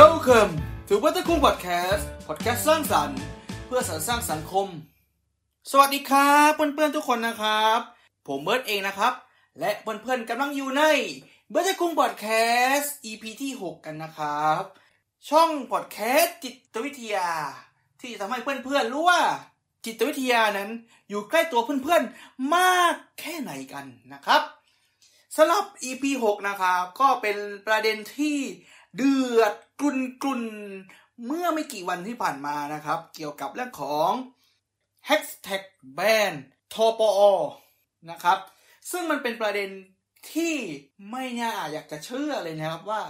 Welcome to เบิร์ดคุงพอดแคสต์พอดแคสต์สร้างสรรค์ เพื่อสรรสร้างสังคม สวัสดีครับเพื่อนๆทุกคนนะครับ ผมเบิร์ดเองนะครับ และเพื่อนๆกำลังอยู่ในเบิร์ดคุงพอดแคสต์ EP ที่ 6 กันนะครับ ช่องพอดแคสต์จิตวิทยา ที่จะทำให้เพื่อนๆรู้ว่า จิตวิทยานั้นอยู่ใกล้ตัวเพื่อนๆมากแค่ไหนกันนะครับสำหรับ EP 6 นะครับ ก็เป็นประเด็นที่เดือด กรุนกรุนเมื่อไม่กี่วันที่ผ่านมานะครับ เกี่ยวกับเรื่องของ Hashtag Ban ทปอนะครับ ซึ่งมันเป็นประเด็นที่ไม่น่าอยากจะเชื่อเลยนะครับว่า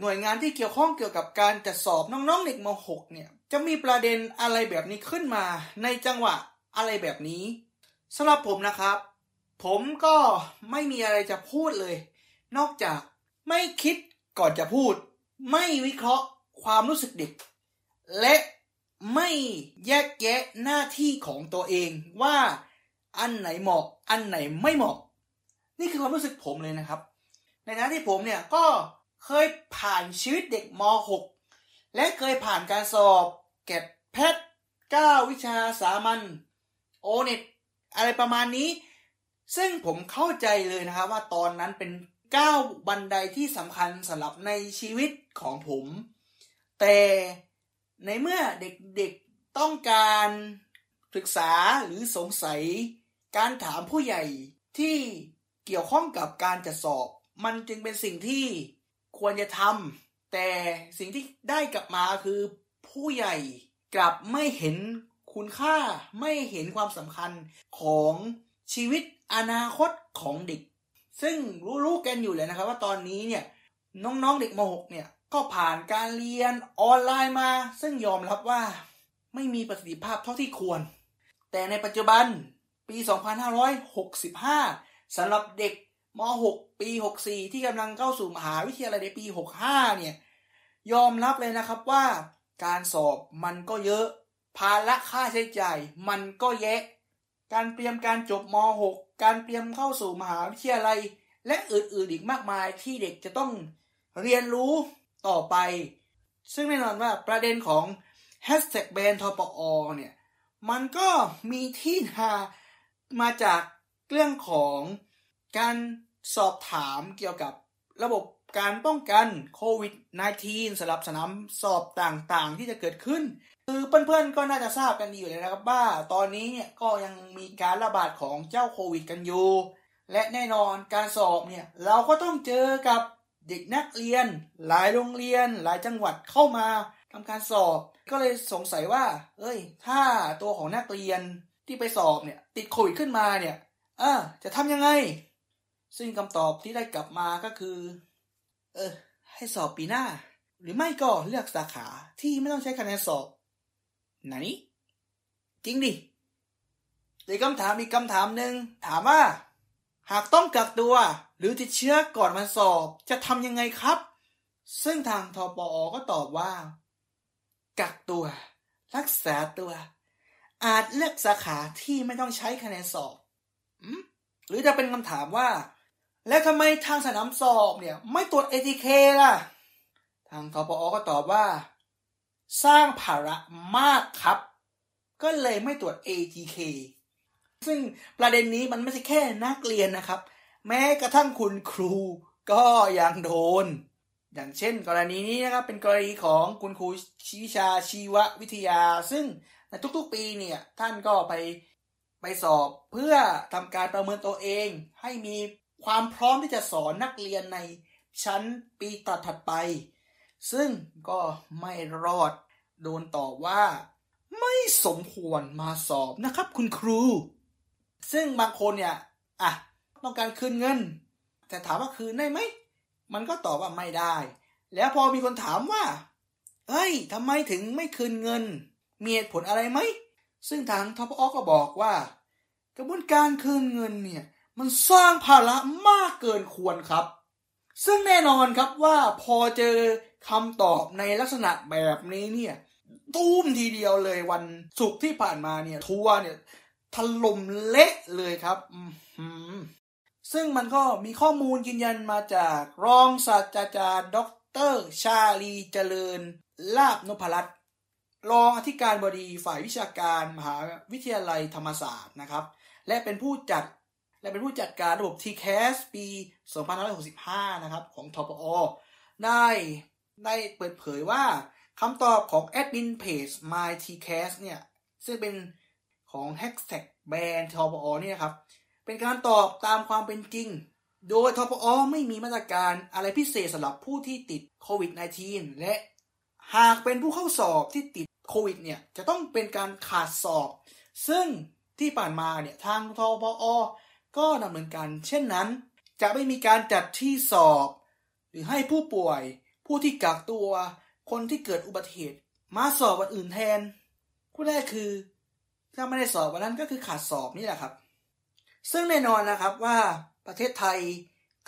หน่วยงานที่เกี่ยวข้องเกี่ยวกับการจัดสอบน้องๆเด็กม .6 เนี่ย จะมีประเด็นอะไรแบบนี้ขึ้นมา ในจังหวะอะไรแบบนี้สำหรับผมนะครับ ผมก็ไม่มีอะไรจะพูดเลย นอกจากไม่คิดก่อนจะพูด ไม่วิเคราะห์ความรู้สึกเด็ก และไม่แยกแยะหน้าที่ของตัวเองว่าอันไหนเหมาะ อันไหนไม่เหมาะ นี่คือความรู้สึกผมเลยนะครับ ในฐานะที่ผมเนี่ยก็เคยผ่านชีวิตเด็กม .6 และเคยผ่านการสอบแกดแพท9วิชาสามัญโอเน็ตอะไรประมาณนี้ ซึ่งผมเข้าใจเลยนะครับว่าตอนนั้นเป็น ก้าวบันไดที่สำคัญสำหรับในชีวิตของผม แต่ในเมื่อเด็กๆต้องการศึกษาหรือสงสัย การถามผู้ใหญ่ที่เกี่ยวข้องกับการจัดสอบ มันจึงเป็นสิ่งที่ควรจะทำแต่สิ่งที่ได้กลับมาคือผู้ใหญ่กลับไม่เห็นคุณค่าไม่เห็นความสำคัญของชีวิตอนาคตของเด็ก ซึ่งรู้ๆกันอยู่เลยนะครับ ว่าตอนนี้เนี่ยน้องๆเด็กม .6 เนี่ยก็ผ่านการเรียนออนไลน์มา ซึ่งยอมรับว่าไม่มีประสิทธิภาพเท่าที่ควร แต่ในปัจจุบันปี 2565สำหรับเด็กม .6 ปี 64 ที่กำลังเข้าสู่มหาวิทยาลัยในปี 65 เนี่ยยอมรับเลยนะครับว่าการสอบมันก็เยอะ ภาระค่าใช้จ่ายมันก็แยะ การเตรียมการจบม .6 การเตรียมเข้าสู่มหาวิทยาลัย และอื่นๆอีกมากมายที่เด็กจะต้องเรียนรู้ต่อไป ซึ่งแน่นอนว่าประเด็นของ Hashtag Ban ทปอเนี่ย มันก็มีที่มามาจากเรื่องของการสอบถามเกี่ยวกับระบบการป้องกันโควิด -19 สำหรับสนามสอบต่างๆ ที่จะเกิดขึ้น คือเพื่อนๆก็น่าจะทราบกันดีอยู่แล้วนะครับว่าตอนนี้เนี่ยก็ยังมีการระบาดของเจ้าโควิดกันอยู่ และแน่นอนการสอบเนี่ยเราก็ต้องเจอกับเด็กนักเรียน หลายโรงเรียน หลายจังหวัดเข้ามาทำการสอบ ก็เลยสงสัยว่า เอ้ย ถ้าตัวของนักเรียนที่ไปสอบเนี่ยติดโควิดขึ้นมาเนี่ยเออจะทำยังไง ซึ่งคำตอบที่ได้กลับมาก็คือ เออ ให้สอบปีหน้า หรือไม่ก็เลือกสาขาที่ไม่ต้องใช้คะแนนสอบ ไหนจริงดิอีกคำถามอีกคำถามหนึ่งถามว่า หากต้องกักตัว หรือติดเชื้อก่อนมาสอบ จะทำยังไงครับ ซึ่งทางทปอก็ตอบว่า กักตัว รักษาตัว อาจเลือกสาขาที่ไม่ต้องใช้คะแนนสอบหรือจะเป็นคำถามว่า แล้วทำไมทางสนามสอบเนี่ย ไม่ตรวจ ATK ล่ะ ทางทปอก็ตอบว่า สร้างภาระมากครับ ก็เลยไม่ตรวจ ATK ซึ่งประเด็นนี้มันไม่ใช่แค่นักเรียนนะครับ แม้กระทั่งคุณครูก็ยังโดน อย่างเช่น กรณีนี้นะครับเป็นกรณีของคุณครูวิชาชีววิทยา ซึ่งในทุกๆปีเนี่ยท่านก็ไปไปสอบเพื่อทำการประเมินตัวเอง ให้มีความพร้อมที่จะสอนนักเรียนในชั้นปีตัดถัดไป ซึ่งก็ไม่รอดโดนตอบว่า ไม่สมควรมาสอบนะครับ คุณครู ซึ่งบางคนเนี่ยอะต้องการคืนเงิน แต่ถามว่าคืนได้ไหม มันก็ตอบว่าไม่ได้ แล้วพอมีคนถามว่า เอ้ยทำไมถึงไม่คืนเงิน มีเหตุผลอะไรไหม ซึ่งทางทพอก็บอกว่า กระบวนการคืนเงินเนี่ย มันสร้างภาระมากเกินควรครับ ซึ่งแน่นอนครับว่าพอเจอ คำตอบในลักษณะแบบนี้เนี่ยตุ้มทีเดียวเลยวันศุกร์ที่ผ่านมาเนี่ย ทัวร์เนี่ยถล่มเละเลยครับซึ่งมันก็มีข้อมูลยืนยันมาจากรองศาสตราจารย์ ดร ชาลีเจริญ ลาบนพรัตน์รองอธิการบดีฝ่ายวิชาการมหาวิทยาลัยธรรมศาสตร์นะครับ และเป็นผู้จัดและเป็นผู้จัดการระบบ TCAS ปี 2565 นะครับ ของทปอได้ ได้เปิดเผยว่าคำตอบของแอดมินเพจ MyTCAS เนี่ย ซึ่งเป็นของ Hashtag แบรนด์ทปอนี่นะครับ เป็นการตอบตามความเป็นจริง โดยทปอไม่มีมาตรการอะไรพิเศษสำหรับผู้ที่ติดโควิด -19 และหากเป็นผู้เข้าสอบที่ติดโควิดเนี่ย จะต้องเป็นการขาดสอบ ซึ่งที่ผ่านมาเนี่ยทางทปอก็ดำเนินการเช่นนั้น จะไม่มีการจัดที่สอบ หรือให้ผู้ป่วย ผู้ที่กักตัว คนที่เกิดอุบัติเหตุ มาสอบวันอื่นแทนผู้แรกคือ ถ้าไม่ได้สอบวันนั้นก็คือขาดสอบนี่แหละครับ ซึ่งแน่นอนนะครับว่าประเทศไทย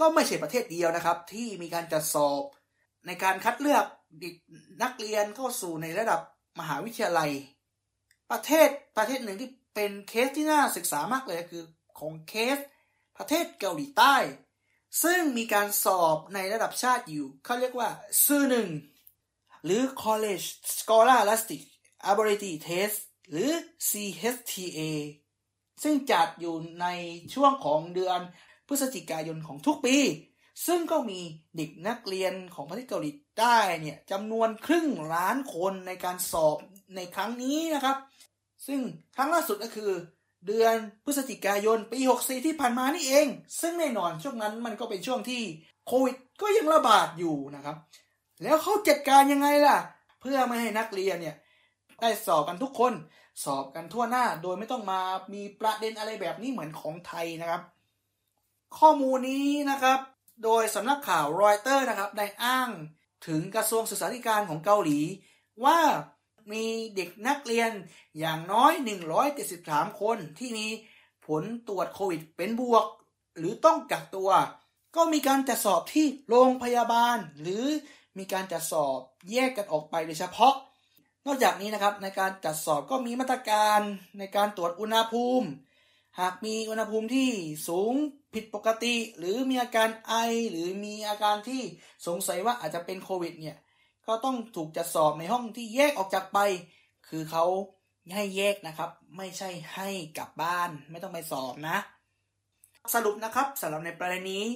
ก็ไม่ใช่ประเทศเดียวนะครับ ที่มีการจัดสอบในการคัดเลือกด็กนักเรียนเข้าสู่ในระดับมหาวิทยาลัย ประเทศประเทศหนึ่งที่เป็นเคสที่น่าศึกษามากเลยคือของเคส ประเทศเกาหลีใต้ ซึ่งมีการสอบในระดับชาติอยู่เขาเรียกว่าซื่อหนึ่งหรือ College Scholastic Ability Test หรือ CHTA ซึ่งจัดอยู่ในช่วงของเดือนพฤศจิกายนของทุกปี ซึ่งก็มีเด็กนักเรียนของประเทศเกาหลีใต้เนี่ยจำนวนครึ่งล้านคนในการสอบในครั้งนี้นะครับ ซึ่งครั้งล่าสุดก็คือ เดือนพฤศจิกายนปี 64 ที่ผ่านมานี่เอง ซึ่งแน่นอนช่วงนั้นมันก็เป็นช่วงที่โควิดก็ยังระบาดอยู่นะครับ แล้วเขาจัดการยังไงล่ะ เพื่อไม่ให้นักเรียนเนี่ยได้สอบกันทุกคน สอบกันทั่วหน้า โดยไม่ต้องมามีประเด็นอะไรแบบนี้เหมือนของไทยนะครับ ข้อมูลนี้นะครับ โดยสำนักข่าวรอยเตอร์นะครับได้อ้างถึงกระทรวงศึกษาธิการของเกาหลี ว่า มีเด็กนักเรียนอย่างน้อย 173 คนที่มีผลตรวจโควิดเป็นบวก หรือต้องกักตัว ก็มีการจัดสอบที่โรงพยาบาล หรือมีการจัดสอบแยกกันออกไปโดยเฉพาะ นอกจากนี้นะครับในการจัดสอบก็มีมาตรการในการตรวจอุณหภูมิ หากมีอุณหภูมิที่สูงผิดปกติ หรือมีอาการไอหรือมีอาการที่สงสัยว่าอาจจะเป็นโควิดเนี่ย ก็ต้องถูกจัดสอบในห้องที่แยกออกจากไป คือเขาให้แยกนะครับ ไม่ใช่ให้กลับบ้าน ไม่ต้องไปสอบนะ สรุปนะครับสำหรับในประเด็นนี้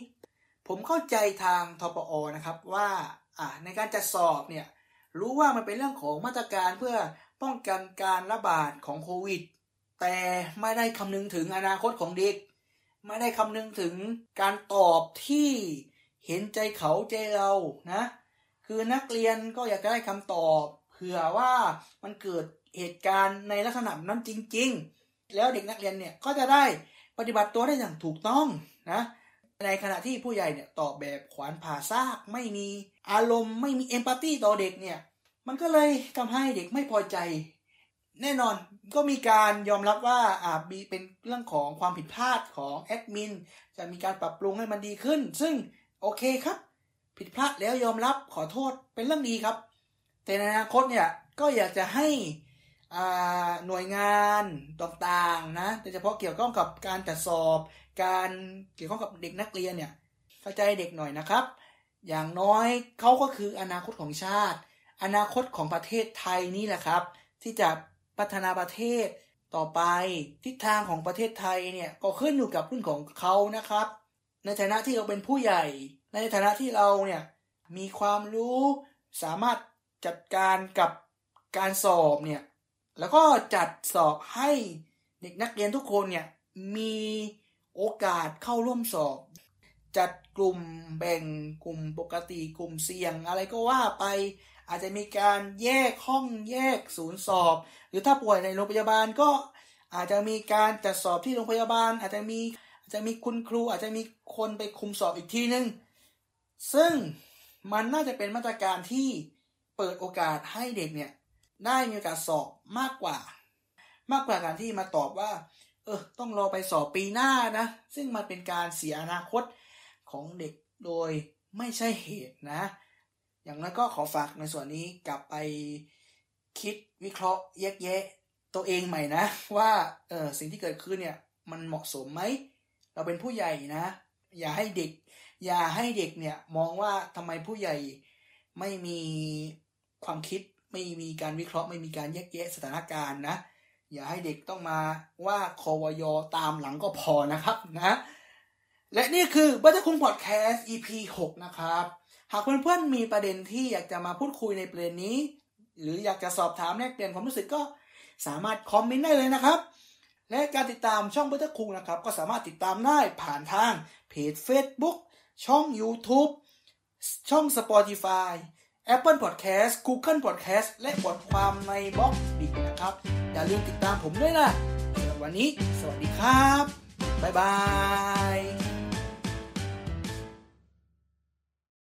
ผมเข้าใจทางทปอนะครับว่าในการจัดสอบเนี่ยรู้ว่ามันเป็นเรื่องของมาตรการเพื่อป้องกันการระบาดของโควิด แต่ไม่ได้คำนึงถึงอนาคตของเด็ก ไม่ได้คำนึงถึงการตอบที่เห็นใจเขาใจเรานะ คือนักเรียนก็อยากได้คำตอบเผื่อว่ามันเกิดเหตุการณ์ในลักษณะนั้นจริง ๆ แล้วเด็กนักเรียนเนี่ยก็จะได้ปฏิบัติตัวได้อย่างถูกต้องนะในขณะที่ผู้ใหญ่เนี่ยตอบแบบขวานผ่าซากไม่มีอารมณ์ไม่มีเอมพัตตีต่อเด็กเนี่ยมันก็เลยทำให้เด็กไม่พอใจ แน่นอนก็มีการยอมรับว่าอาจมีเป็นเรื่องของความผิดพลาดของแอดมินจะมีการปรับปรุงให้มันดีขึ้น ซึ่งโอเคครับ ผิดพลาดแล้วยอมรับขอโทษเป็นเรื่องดีครับ แต่ในอนาคตเนี่ยก็อยากจะให้หน่วยงานต่างๆนะโดยเฉพาะเกี่ยวข้องกับการจัดสอบ การเกี่ยวข้องกับเด็กนักเรียนเนี่ยเข้าใจเด็กหน่อยนะครับ อย่างน้อยเขาก็คืออนาคตของชาติ อนาคตของประเทศไทยนี่แหละครับ ที่จะพัฒนาประเทศต่อไปทิศทางของประเทศไทยเนี่ยก็ขึ้นอยู่กับรุ่นของเขานะครับ ในฐานะที่เราเป็นผู้ใหญ่ ในฐานะที่เราเนี่ยมีความรู้สามารถจัดการกับการสอบเนี่ยแล้วก็จัดสอบให้เด็กนักเรียนทุกคนเนี่ยมีโอกาสเข้าร่วมสอบ จัดกลุ่มแบ่งกลุ่มปกติกลุ่มเสี่ยง อะไรก็ว่าไปอาจจะมีการแยกห้องแยกศูนย์สอบ หรือถ้าป่วยในโรงพยาบาลก็อาจจะมีการจัดสอบที่โรงพยาบาล อาจจะมีอาจจะมีคุณครูอาจจะมีคนไปคุมสอบอีกทีนึง ซึ่งมันน่าจะเป็นมาตรการที่เปิดโอกาสให้เด็กเนี่ยได้มีโอกาสสอบมากกว่า มากกว่าการที่มาตอบว่า เออ ต้องรอไปสอบปีหน้านะ ซึ่งมันเป็นการเสียอนาคตของเด็กโดยไม่ใช่เหตุนะ อย่างนั้นก็ขอฝากในส่วนนี้กลับไปคิดวิเคราะห์แยกแยะตัวเองใหม่นะ ว่าเออสิ่งที่เกิดขึ้นเนี่ย มันเหมาะสมไหม เราเป็นผู้ใหญ่นะ อย่าให้เด็ก อย่าให้เด็กเนี่ยมองว่าทำไมผู้ใหญ่ไม่มีความคิดไม่มีการวิเคราะห์ไม่มีการแยกแยะสถานการณ์นะ อย่าให้เด็กต้องมาว่าคอวยตามหลังก็พอนะครับนะ และนี่คือบัตรคุงพอดแคสต์ EP 6 นะครับ หากเพื่อนๆมีประเด็นที่อยากจะมาพูดคุยในประเด็นนี้ หรืออยากจะสอบถามแลกเปลี่ยนความรู้สึกก็สามารถคอมเมนต์ได้เลยนะครับ และการติดตามช่องบัตรคุงนะครับ ก็สามารถติดตามได้ผ่านทางเพจ Facebook ช่อง YouTube ช่อง Spotify Apple Podcast Google Podcast และบทความในบล็อกดิกนะครับ อย่าลืมติดตามผมด้วยนะวันนี้ สวัสดีครับ บ๊ายบาย